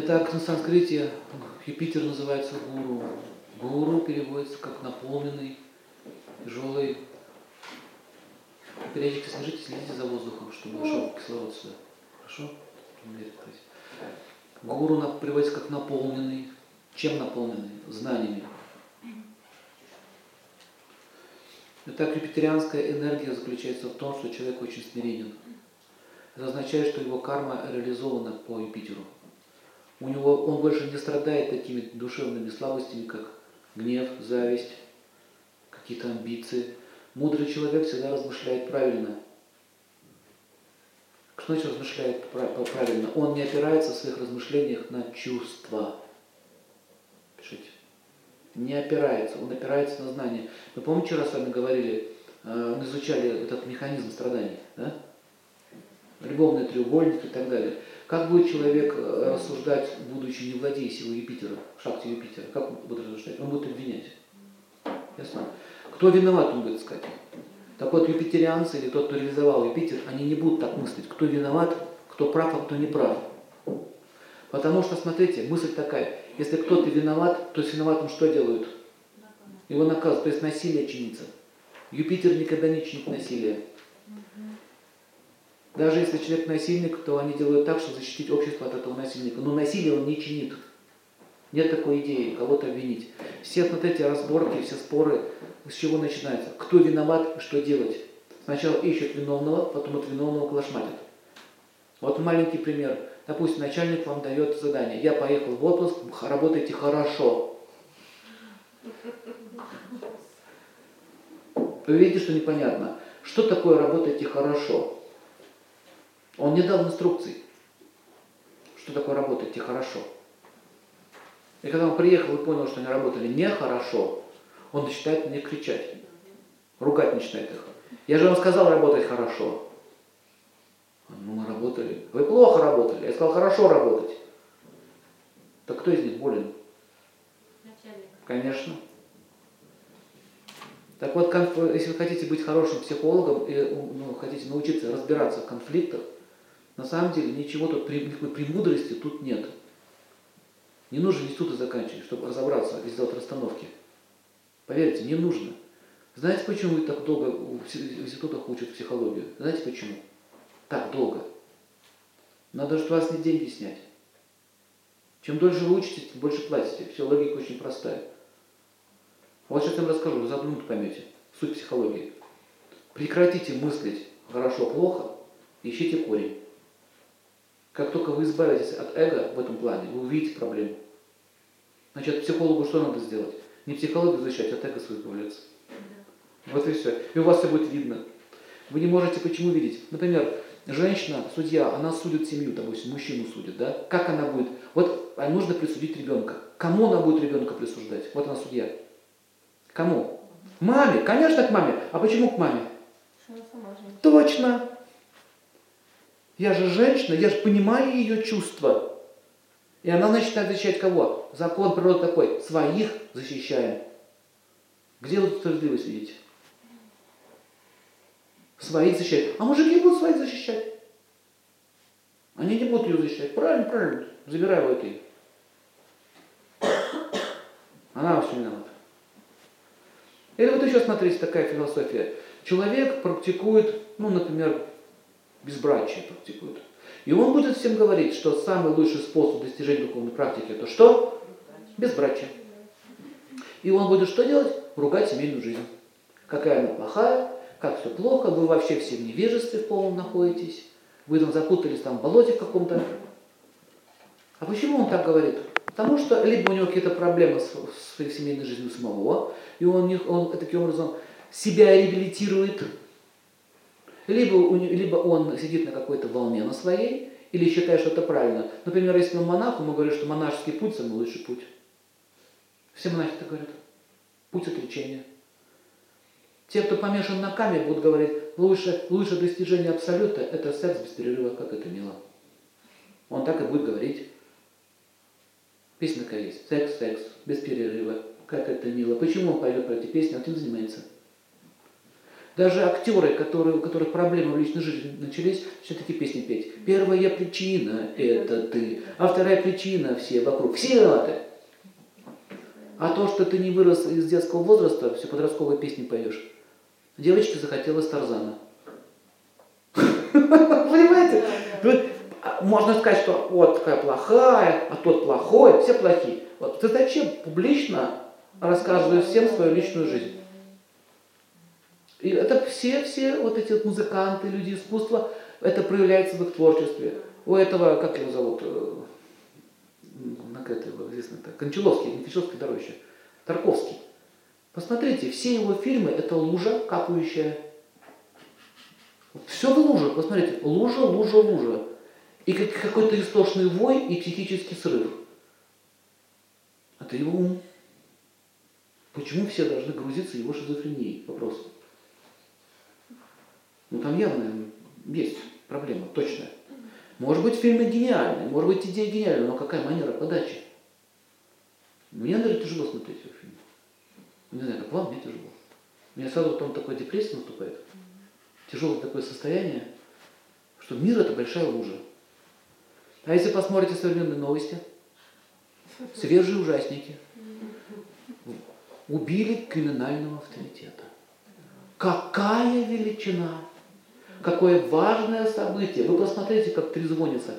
Итак, на санскрите Юпитер называется гуру. Гуру переводится как наполненный, тяжелый. Периодически снижите, следите за воздухом, чтобы шел кислород сюда. Хорошо? Гуру переводится как наполненный. Чем наполненный? Знаниями. Итак, юпитерианская энергия заключается в том, что человек очень смиренен. Это означает, что его карма реализована по Юпитеру. У него он больше не страдает такими душевными слабостями, как гнев, зависть, какие-то амбиции. Мудрый человек всегда размышляет правильно. Что значит размышляет правильно? Он не опирается в своих размышлениях на чувства. Пишите. Не опирается, он опирается на знания. Мы помните, вчера с вами говорили, э, мы изучали этот механизм страданий, да? Любовный треугольник и так далее. Как будет человек э, рассуждать, будучи не владея силой Юпитера, шахте Юпитера? Как он будет рассуждать? Он будет обвинять. Ясно? Кто виноват, он будет сказать. Так вот, юпитерианцы или тот, кто реализовал Юпитер, они не будут так мыслить. Кто виноват, кто прав, а кто не прав. Потому что, смотрите, мысль такая, если кто-то виноват, то с виноватым что делают? Его наказывают, то есть насилие чинится. Юпитер никогда не чинит насилие. Даже если человек насильник, то они делают так, чтобы защитить общество от этого насильника. Но насилие он не чинит. Нет такой идеи кого-то обвинить. Все вот эти разборки, все споры, с чего начинаются? Кто виноват что делать? Сначала ищут виновного, потом от виновного клашматят. Вот маленький пример. Допустим, начальник вам дает задание. Я поехал в отпуск, работайте хорошо. Вы видите, что непонятно. Что такое работайте хорошо? Он не дал инструкций, что такое работайте хорошо. И когда он приехал и понял, что они работали нехорошо, он начинает на них кричать, ругать начинает их. Я же вам сказал работать хорошо. Ну, мы работали. Вы плохо работали. Я сказал, хорошо работать. Так кто из них болен? Начальник. Конечно. Так вот, если вы хотите быть хорошим психологом и ну, хотите научиться разбираться в конфликтах, на самом деле ничего тут, премудрости тут нет. Не нужно институты заканчивать, чтобы разобраться и сделать расстановки. Поверьте, не нужно. Знаете, почему вы так долго в институтах учат психологию? Знаете почему? Так долго. Надо, чтобы вас не деньги снять. Чем дольше вы учитесь, тем больше платите. Все, логика очень простая. Вот сейчас я вам расскажу, вы за одну минуту поймете. Суть психологии. Прекратите мыслить хорошо-плохо, ищите корень. Как только вы избавитесь от эго в этом плане, вы увидите проблему. Значит, психологу что надо сделать? Не психологию защищать, а от эго свою избавляться. Вот и все. И у вас все будет видно. Вы не можете почему видеть? Например, женщина, судья, она судит семью, допустим, мужчину судит, да? Как она будет? Вот а нужно присудить ребенка. Кому она будет ребенка присуждать? Вот она судья. Кому? Маме, конечно, к маме. А почему к маме? Точно. Я же женщина, я же понимаю ее чувства. И она начинает защищать кого? Закон природы такой. Своих защищаем. Где вы справедливость видите? Своих защищать. А мужики будут своих защищать. Они не будут ее защищать. Правильно, правильно. Забирай у этой. Она во всем виновата. Или вот еще смотрите, такая философия. Человек практикует, ну, например, безбрачие практикуют. И он будет всем говорить, что самый лучший способ достижения духовной практики это что? Безбрачие. И он будет что делать? Ругать семейную жизнь. Какая она плохая, как все плохо, вы вообще все в невежестве в полном находитесь, вы там запутались там в болоте каком-то. А почему он так говорит? Потому что либо у него какие-то проблемы с, с своей семейной жизнью самого, и он, он таким образом себя реабилитирует, либо, либо он сидит на какой-то волне на своей, или считает, что это правильно. Например, если он монах, ему говорят, что монашеский путь самый лучший путь. Все монахи так говорят. Путь отречения. Те, кто помешан на каме, будут говорить, лучше, лучше достижение абсолюта – это секс без перерыва, как это мило. Он так и будет говорить. Песня такая есть. Секс, секс, без перерыва, как это мило. Почему он поет про эти песни? Он этим занимается. Даже актеры, которые, у которых проблемы в личной жизни начались, все такие песни петь. Первая причина – это ты, а вторая причина – все вокруг. Все виноваты. А то, что ты не вырос из детского возраста, все подростковые песни поешь. Девочке захотелось Тарзана. Понимаете? Можно сказать, что вот такая плохая, а тот плохой, все плохие. Вот ты зачем публично рассказываешь всем свою личную жизнь? И это все, все вот эти вот музыканты, люди искусства, это проявляется в их творчестве. У этого, как его зовут, э, как это его известно, это, Кончаловский, не Кончаловский, второй Тарковский. Посмотрите, все его фильмы это лужа капающая. Все в луже, посмотрите, лужа, лужа, лужа. И как какой-то истошный вой и психический срыв. Это его ум. Почему все должны грузиться его шизофренией? Вопрос. Ну там явно есть проблема, точная. Может быть, фильмы гениальные, может быть, идея гениальная, но какая манера подачи? Мне, наверное, тяжело смотреть этот фильм. Не знаю, как вам, мне тяжело. У меня сразу потом такой депрессия наступает. Тяжелое такое состояние, что мир это большая лужа. А если посмотрите современные новости, свежие ужасники. Убили криминального авторитета. Какая величина! Какое важное событие. Вы посмотрите, как трезвонится.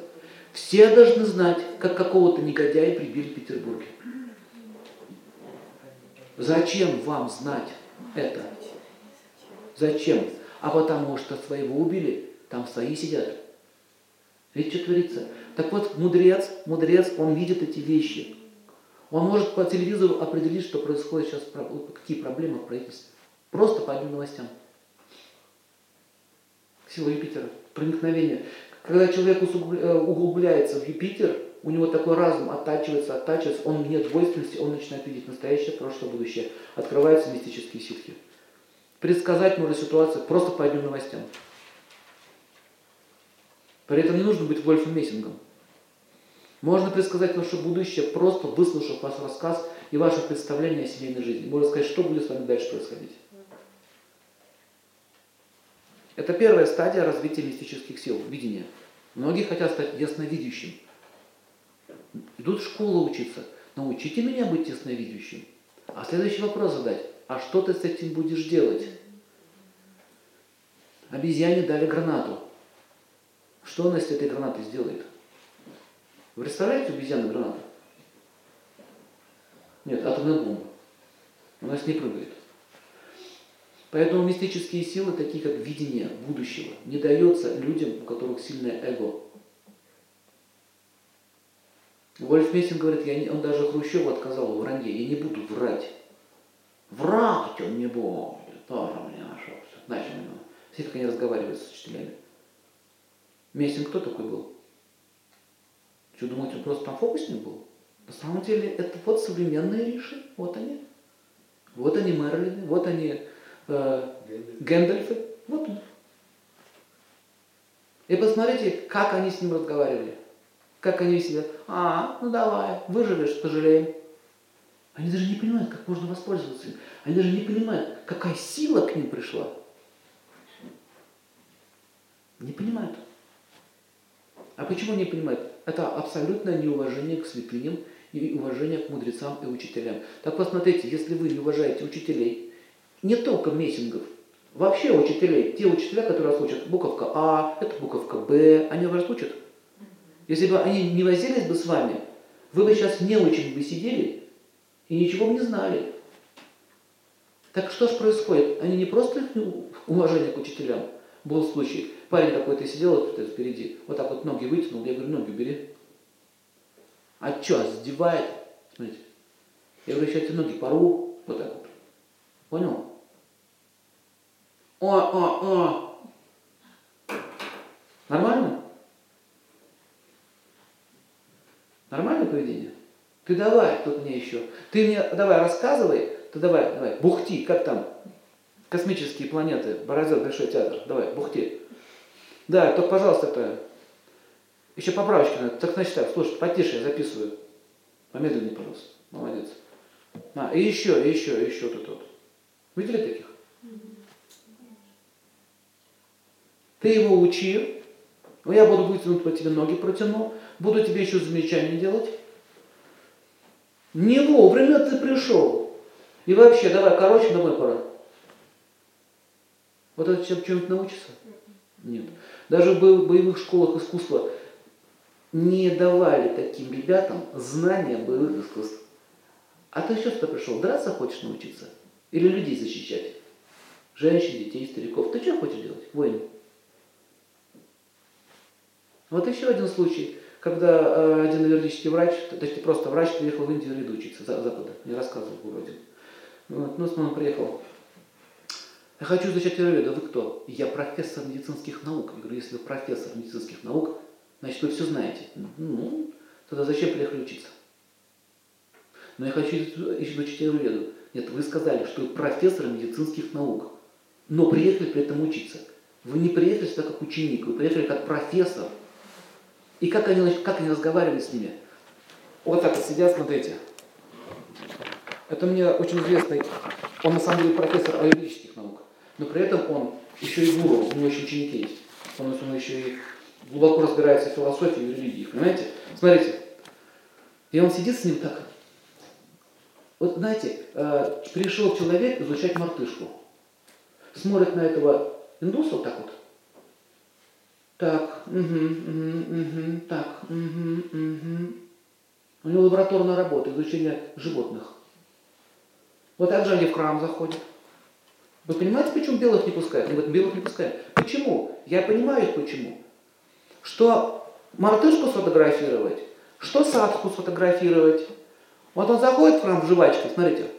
Все должны знать, как какого-то негодяя прибили в Петербурге. Зачем вам знать это? Зачем? А потому что своего убили, там свои сидят. Видите, что творится? Так вот, мудрец, мудрец, он видит эти вещи. Он может по телевизору определить, что происходит сейчас, какие проблемы в правительстве. Просто по одним новостям. Сила Юпитера, проникновение. Когда человек э, углубляется в Юпитер, у него такой разум оттачивается, оттачивается, он вне двойственности, он начинает видеть настоящее, прошлое, будущее. Открываются мистические ситхи. Предсказать можно ситуацию просто по одним новостям. При этом не нужно быть Вольфом Мессингом. Можно предсказать ваше будущее, просто выслушав ваш рассказ и ваше представление о семейной жизни. Можно сказать, что будет с вами дальше происходить. Это первая стадия развития мистических сил, видения. Многие хотят стать ясновидящим. Идут в школу учиться. Научите меня быть ясновидящим. А следующий вопрос задать. А что ты с этим будешь делать? Обезьяне дали гранату. Что она с этой гранатой сделает? Вы представляете обезьяну гранату? Нет, атомная бомба. У нас не прыгает. Поэтому мистические силы, такие как видение будущего, не дается людям, у которых сильное эго. Вольф Мессинг говорит, я не, он даже Хрущеву отказал в вранье, я не буду врать. Врать он не будет, тоже мне ошибся. Начал ему. Все как они разговаривают с учителями. Мессинг кто такой был? Что, думаете, он просто там фокусник был? На самом деле, это вот современные риши, вот они. Вот они Мерлины, вот они э, Гэндальфы, вот он. И посмотрите, как они с ним разговаривали. Как они себя, а, ну давай, выживешь, пожалеем. Они даже не понимают, как можно воспользоваться им. Они даже не понимают, какая сила к ним пришла. Не понимают. А почему не понимают? Это абсолютное неуважение к святыням и уважение к мудрецам и учителям. Так посмотрите, если вы не уважаете учителей, не только мессингов, вообще учителей, те учителя, которые вас учат, буковка А, это буковка Б, они вас учат. Если бы они не возились бы с вами, вы бы сейчас не очень бы сидели и ничего бы не знали. Так что же происходит? Они не просто уважение к учителям. Был случай, Парень какой-то сидел вот впереди, вот так вот ноги вытянул, я говорю, ноги убери. А что, задевает? Смотрите. Я говорю, сейчас эти ноги порву, вот так вот. Понял? О, о, о. Нормально? Нормальное поведение? Ты давай, тут мне еще. Ты мне давай рассказывай, ты давай, давай, бухти, как там? Космические планеты, Борозет, Большой театр. Давай, бухти. Да, только, пожалуйста, это... Еще поправочки надо. Так, значит так, слушай, потише, я записываю. Помедленнее, пожалуйста. Молодец. А, и еще, и еще, и еще тут вот. Видели таких? Ты его учи, ну, я буду вытянуть по тебе ноги протяну, буду тебе еще замечания делать. Не вовремя ты пришел. И вообще, давай, короче, домой пора. Вот это чем чем-нибудь научится? Нет. Даже в боевых школах искусства не давали таким ребятам знания боевых искусств. А ты что сюда пришел? Драться хочешь научиться? Или людей защищать? Женщин, детей, стариков. Ты что хочешь делать? Воин. Вот еще один случай, когда э, один юридический врач, то есть просто врач приехал в Индию ряду учиться, за, Запада, не рассказывал вроде. Вот, ну, он приехал. Я хочу изучать аюрведу. Вы кто? Я профессор медицинских наук. Я говорю, если вы профессор медицинских наук, значит, вы все знаете. Ну, тогда зачем приехали учиться? Но я хочу изучить аюрведу. Нет, вы сказали, что вы профессор медицинских наук, но приехали при этом учиться. Вы не приехали сюда как ученик, вы приехали как профессор. И как они, как они разговаривали с ними? Вот так вот сидят, смотрите. Это мне очень известный, он на самом деле профессор аюрведических наук, но при этом он еще и гуру, у него еще ученики есть. Он, он еще и глубоко разбирается в философии и религии, понимаете? Смотрите, и он сидит с ним так. Вот знаете, э, пришел человек изучать мартышку. Смотрит на этого индуса вот так вот. Так, угу, угу, угу, так, угу, угу. У него лабораторная работа, изучение животных. Вот так же они в храм заходят. Вы понимаете, почему белых не пускают? Они говорят, белых не пускают. Почему? Я понимаю почему. Что мартышку сфотографировать, что садху сфотографировать. Вот он заходит в храм в жвачке, смотрите.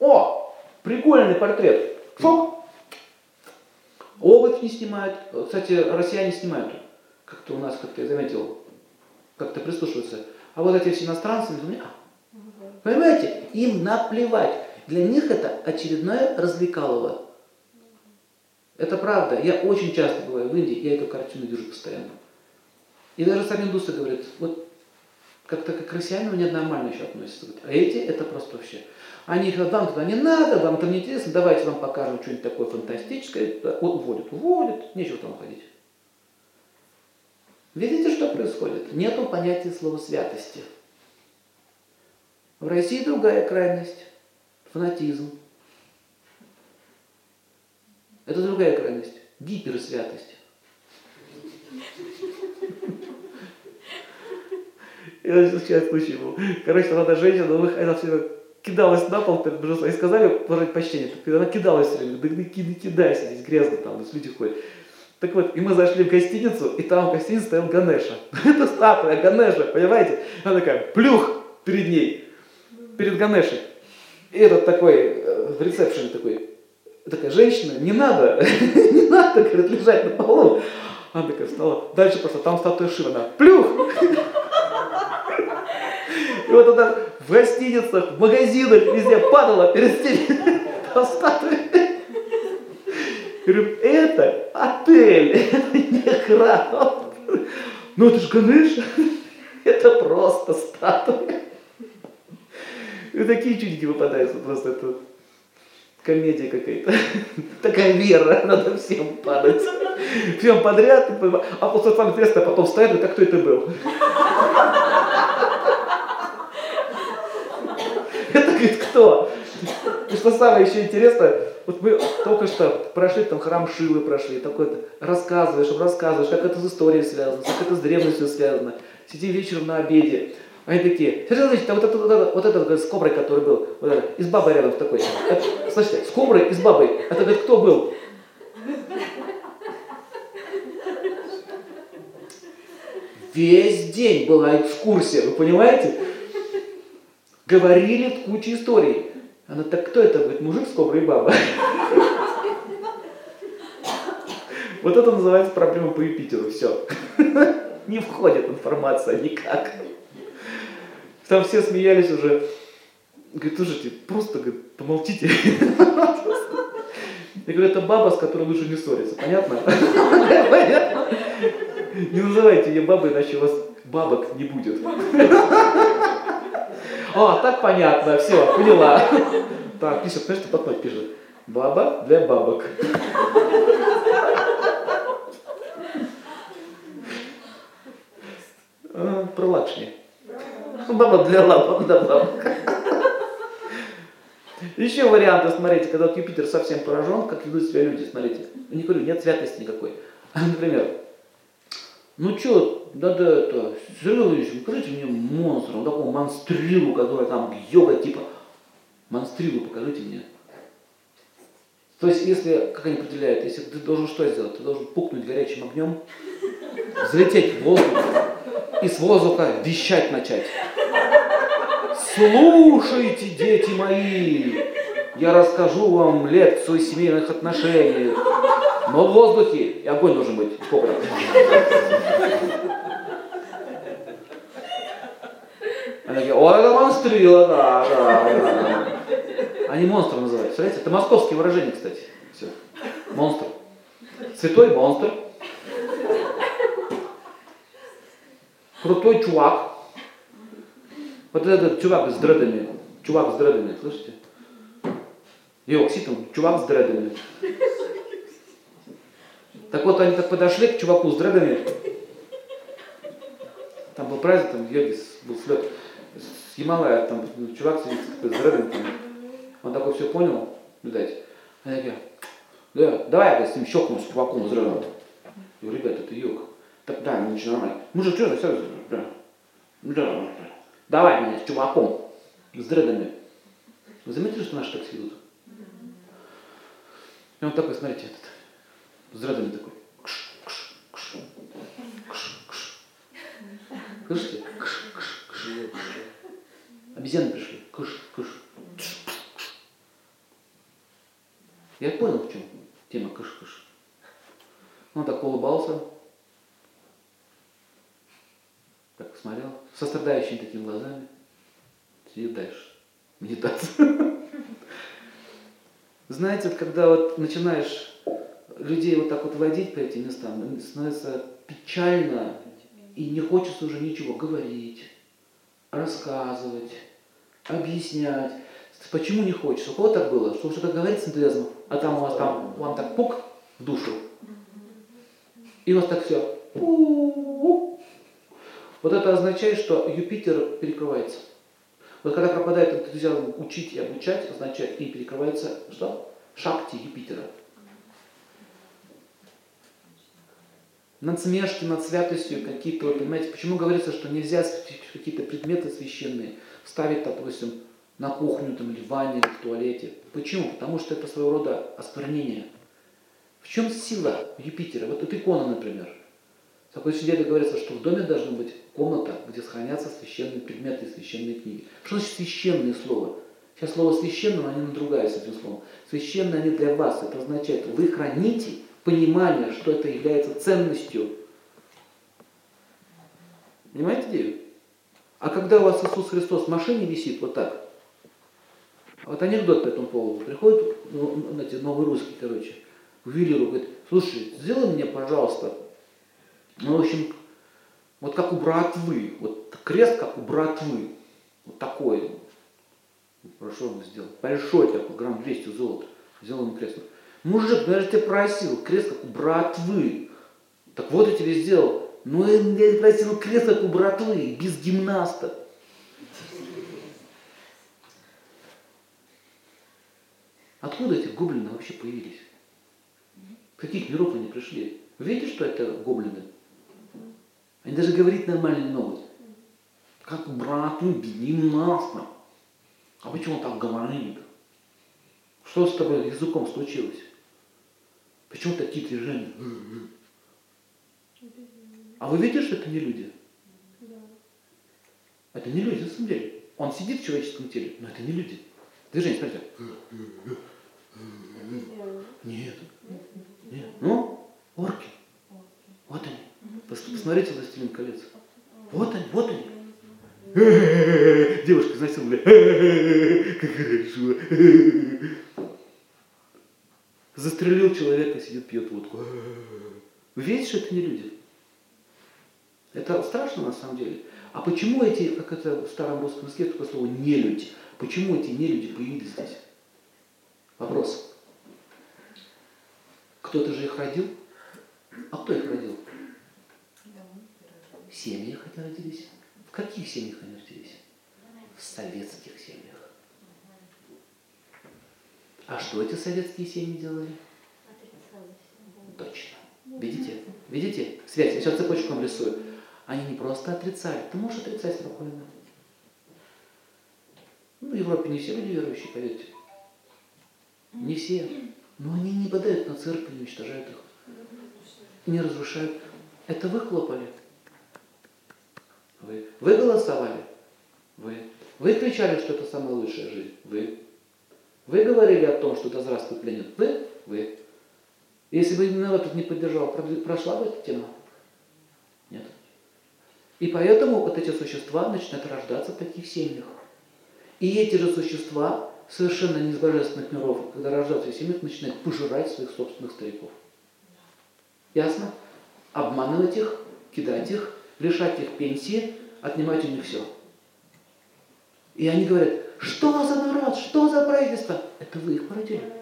О, прикольный портрет. Шок. Обувь не снимают. Кстати, россияне снимают. Как-то у нас, как-то я заметил, как-то прислушиваются. А вот эти все иностранцы, а, Понимаете? Им наплевать. Для них это очередное развлекалово. Это правда. Я очень часто бываю в Индии, я эту картину вижу постоянно. И даже сами индусы говорят, вот как-то как россияне мне нормально еще относятся. А эти это просто вообще. Они говорят, вам туда не надо, вам там не интересно, давайте вам покажем что-нибудь такое фантастическое. Уводят, уводят, нечего там ходить. Видите, что происходит? Нету понятия слова святости. В России другая крайность – фанатизм. Это другая крайность – гиперсвятость. Я сейчас случай был. Короче, там одна женщина, она все кидалась на пол перед божеством. И сказали выражать почтение. Она кидалась все время. Да не кидайся, здесь грязно там, здесь люди ходят. Так вот, и мы зашли в гостиницу, и там в гостинице стоял Ганеша. Это статуя Ганеша, понимаете? Она такая, плюх перед ней перед Ганешей. И этот такой, э, в ресепшене такой, такая женщина, не надо, не надо, говорит, лежать на полу. Она такая встала. Дальше просто там статуя Шива, она плюх. И вот она в гостиницах, в магазинах, везде падала перед теми там статуей. Говорю, это отель, это не храм. Ну это же Ганеш, это просто статуя. И такие чудики выпадаются, просто это комедия какая-то. Такая вера, надо всем падать. Всем подряд. А после самое интересное, потом встает, как кто это был. Кто? И что самое еще интересное, вот мы только что прошли, там храм Шивы прошли, такой рассказываешь, рассказываешь, как это с историей связано, как это с древностью связано. Сидим вечером на обеде, они такие, Сергей Андреевич, вот это, вот это, вот это, вот это с коброй, который был, вот это, и с бабой рядом такой. Это, слышите, с коброй и с бабой. Это, говорит, кто был? Весь день была экскурсия, вы понимаете? Говорили кучу историй. Она так, кто это? Говорит, мужик с коброй баба. Вот это называется проблема по Юпитеру. Все. Не входит информация никак. Там все смеялись уже. Говорит, слушайте, просто говорит, помолчите. Я говорю, это баба, с которой лучше не ссориться. Понятно? Понятно? Не называйте ее бабой, иначе у вас бабок не будет. О, так понятно, все, поняла. Так, пишет, знаешь, что потом пишет? Баба для бабок. А, про лакшми. Баба для лапок, да, бабок. Еще варианты, смотрите, когда вот Юпитер совсем поражен, как ведут себя люди, смотрите. Не говорю, нет святости никакой. Например, ну что, надо это, Сергей покажите мне монстра, вот такого монстрилу, который там йога типа. Монстрилу покажите мне. То есть, если, как они определяют, если ты должен что сделать? Ты должен пукнуть горячим огнем, взлететь в воздух и с воздуха вещать начать. Слушайте, дети мои, я расскажу вам лекцию семейных отношений. Но в воздухе и огонь должен быть. Сколько? Они такие, ой, это монстрила, да, да, да. Они монстр называют. Представляете? Это московские выражения, кстати. Все. Монстр. Святой монстр. Крутой чувак. Вот этот чувак с дредами. Чувак с дредами, слышите? Его там чувак с дредами. Так вот, они так подошли к чуваку с дредами. Там был праздник, там йоги был слет с Ямалая, там чувак сидит с. Там. Он такой все понял, видать. Они такие, да, давай я с ним щелкну с чуваком с дредом. Я говорю, ребят, это йог. Так, да, ну ничего нормально. Мужик, что, все, да. Да, давай меня с чуваком, с дредами. Вы заметили, что наши так ведут? И он такой, смотрите, этот, с дредами такой. Кш, кш, кш, кш, кш. Слышите? Кш, кш, кш. Обезьяны пришли. Кш, кш. Я понял, в чем тема кыш-кыш. Он так улыбался, так смотрел, со страдающими такими глазами. Сидит дальше. Медитация. Знаете, когда вот начинаешь людей вот так вот водить по этим местам, становится печально, и не хочется уже ничего говорить, рассказывать, объяснять. Почему не хочется? У кого так было? Что что-то говорить с энтузиазмом, а там у вас там, вам так пук в душу. И у вас так все. Вот это означает, что Юпитер перекрывается. Вот когда пропадает энтузиазм учить и обучать, означает и перекрывается что? Шакти Юпитера. Надсмешки над святостью какие-то, понимаете, почему говорится, что нельзя какие-то предметы священные ставить, допустим, на кухню там, или в ванне, или в туалете. Почему? Потому что это своего рода осквернение. В чем сила Юпитера? Вот эта икона, например. В такой свидетеле говорится, что в доме должна быть комната, где сохранятся священные предметы и священные книги. Что значит священные слова? Сейчас слово священное, они надругаются этим словом. Священные они для вас. Это означает, вы храните понимание, что это является ценностью. Понимаете идею? А когда у вас Иисус Христос в машине висит вот так, вот анекдот по этому поводу. Приходит, ну, знаете, новый русский, короче, к ювелиру, говорит, слушай, сделай мне, пожалуйста, ну, в общем, вот как у братвы, вот крест, как у братвы, вот такой. Хорошо ему сделал. Большой такой, грамм 200 золота. Сделал ему крест. Мужик, ну я же тебя просил, крест как у братвы. Так вот я тебе сделал. Ну я просил крест как у братвы, без гимнаста. Откуда эти гоблины вообще появились? Каких миров они пришли? Видите, что это гоблины? Они даже говорить нормально не могут. Как брату гимнаста. А почему он так говорит? Что с тобой языком случилось? Почему такие движения? А вы видите, что это не люди? Это не люди, на самом деле. Он сидит в человеческом теле, но это не люди. Движение, смотрите. Нет. Нет. Ну, орки. Вот они. Посмотрите «Властелин колец». Вот они, вот они. Девушка изнасиловали. Как хорошо. Застрелил человека, сидит, пьет водку. Вы видите, что это не люди? Это страшно на самом деле. А почему эти, как это в старом русском языке такое слово не люди? Почему эти не люди появились здесь? Вопрос. Кто-то же их родил? А кто их родил? семьях они родились. В каких семьях они родились? В советских семьях. А что эти советские семьи делали? Точно. Видите? Видите? Связь. Я сейчас цепочку вам рисую. Они не просто отрицали. Ты можешь отрицать спокойно. Ну, в Европе не все люди верующие, поверьте. Не все. Но они не подают на церковь, не уничтожают их. Не разрушают. Это вы хлопали. Вы. Вы голосовали. Вы. Вы кричали, что это самая лучшая жизнь. Вы. Вы говорили о том, что да здравствует Ленин. Вы. Вы. Если бы именно этот не поддержал, прошла бы эта тема? Нет. И поэтому вот эти существа начинают рождаться в таких семьях. И эти же существа, совершенно не из божественных миров, когда рождаются в семьях, начинают пожирать своих собственных стариков. Ясно? Обманывать их, кидать их, лишать их пенсии, отнимать у них все. И они говорят, что за народ, что за правительство? Это вы их породили.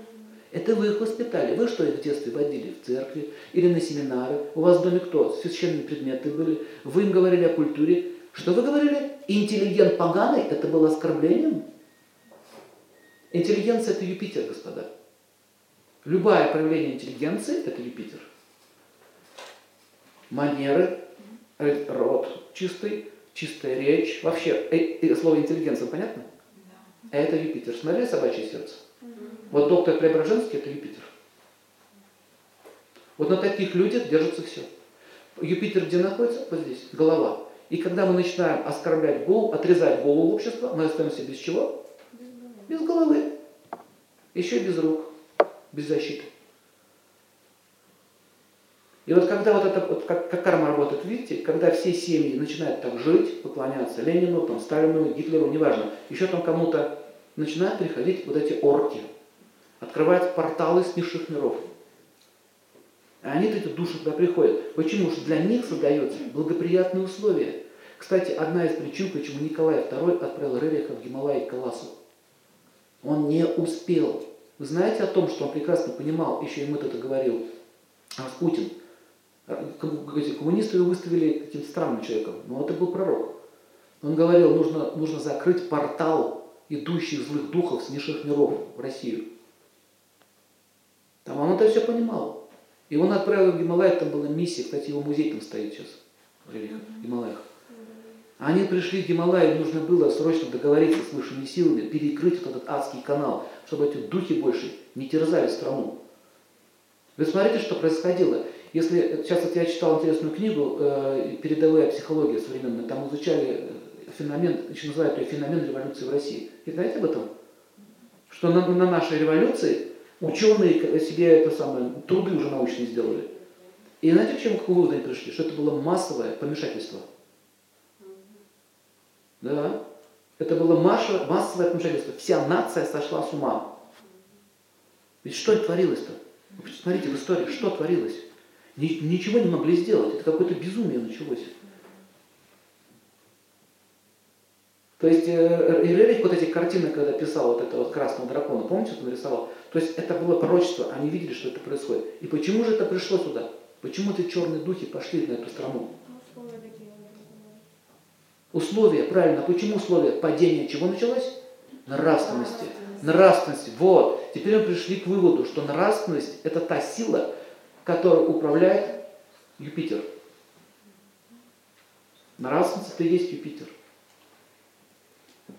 Это вы их воспитали. Вы что их в детстве водили в церкви или на семинары? У вас в доме кто? Священные предметы были. Вы им говорили о культуре. Что вы говорили? Интеллигент поганый – это было оскорблением? Интеллигенция – это Юпитер, господа. Любое проявление интеллигенции – это Юпитер. Манеры, род чистый, чистая речь. Вообще, э, э, слово интеллигенция понятно? Это Юпитер. Смотрели собачье сердце? Вот доктор Преображенский – это Юпитер. Вот на таких людях держится все. Юпитер где находится? Вот здесь, голова. И когда мы начинаем оскорблять голову, отрезать голову общества, мы остаемся без чего? Без головы. Еще и без рук, без защиты. И вот когда вот это, вот как, как карма работает, видите, когда все семьи начинают так жить, поклоняться Ленину, там, Сталину, Гитлеру, неважно, еще там кому-то начинают приходить вот эти орки, открывать порталы с низших миров. И они эти души туда приходят. Почему? Что для них создаются благоприятные условия. Кстати, одна из причин, почему Николай II отправил Рериха в Гималай к Каласу. Он не успел. Вы знаете о том, что он прекрасно понимал, еще ему это говорил Путин. Коммунисты его выставили каким-то странным человеком, но это был пророк. Он говорил, нужно, нужно закрыть портал идущих злых духов с низших миров в Россию. Там он это все понимал. И он отправил в Гималай, там была миссия, кстати, его музей там стоит сейчас, в Гималаях. Они пришли в Гималай, им нужно было срочно договориться с высшими силами, перекрыть вот этот адский канал, чтобы эти духи больше не терзали страну. Вы смотрите, что происходило. Если сейчас вот я читал интересную книгу э, «Передовая психология современная», там изучали феномен, еще называют ее феномен революции в России. Вы знаете об этом? Что на, на нашей революции Ученые себе это самое, труды уже научные сделали. И знаете, к чему к выводу они пришли? Что это было массовое помешательство. Да. Это было массовое помешательство. Вся нация сошла с ума. Ведь что творилось-то? Смотрите в истории, что творилось? Ничего не могли сделать. Это какое-то безумие началось. То есть э, Ирерих вот эти картины, когда писал вот этого вот красного дракона, помните, он нарисовал? То есть это было пророчество, они видели, что это происходит. И почему же это пришло сюда? Почему эти черные духи пошли на эту страну? Условия, правильно. Почему условия? Падение чего началось? Нравственности. Нравственности. Вот. Теперь мы пришли к выводу, что нравственность – это та сила, которая управляет Юпитер. Нравственность – это и есть Юпитер.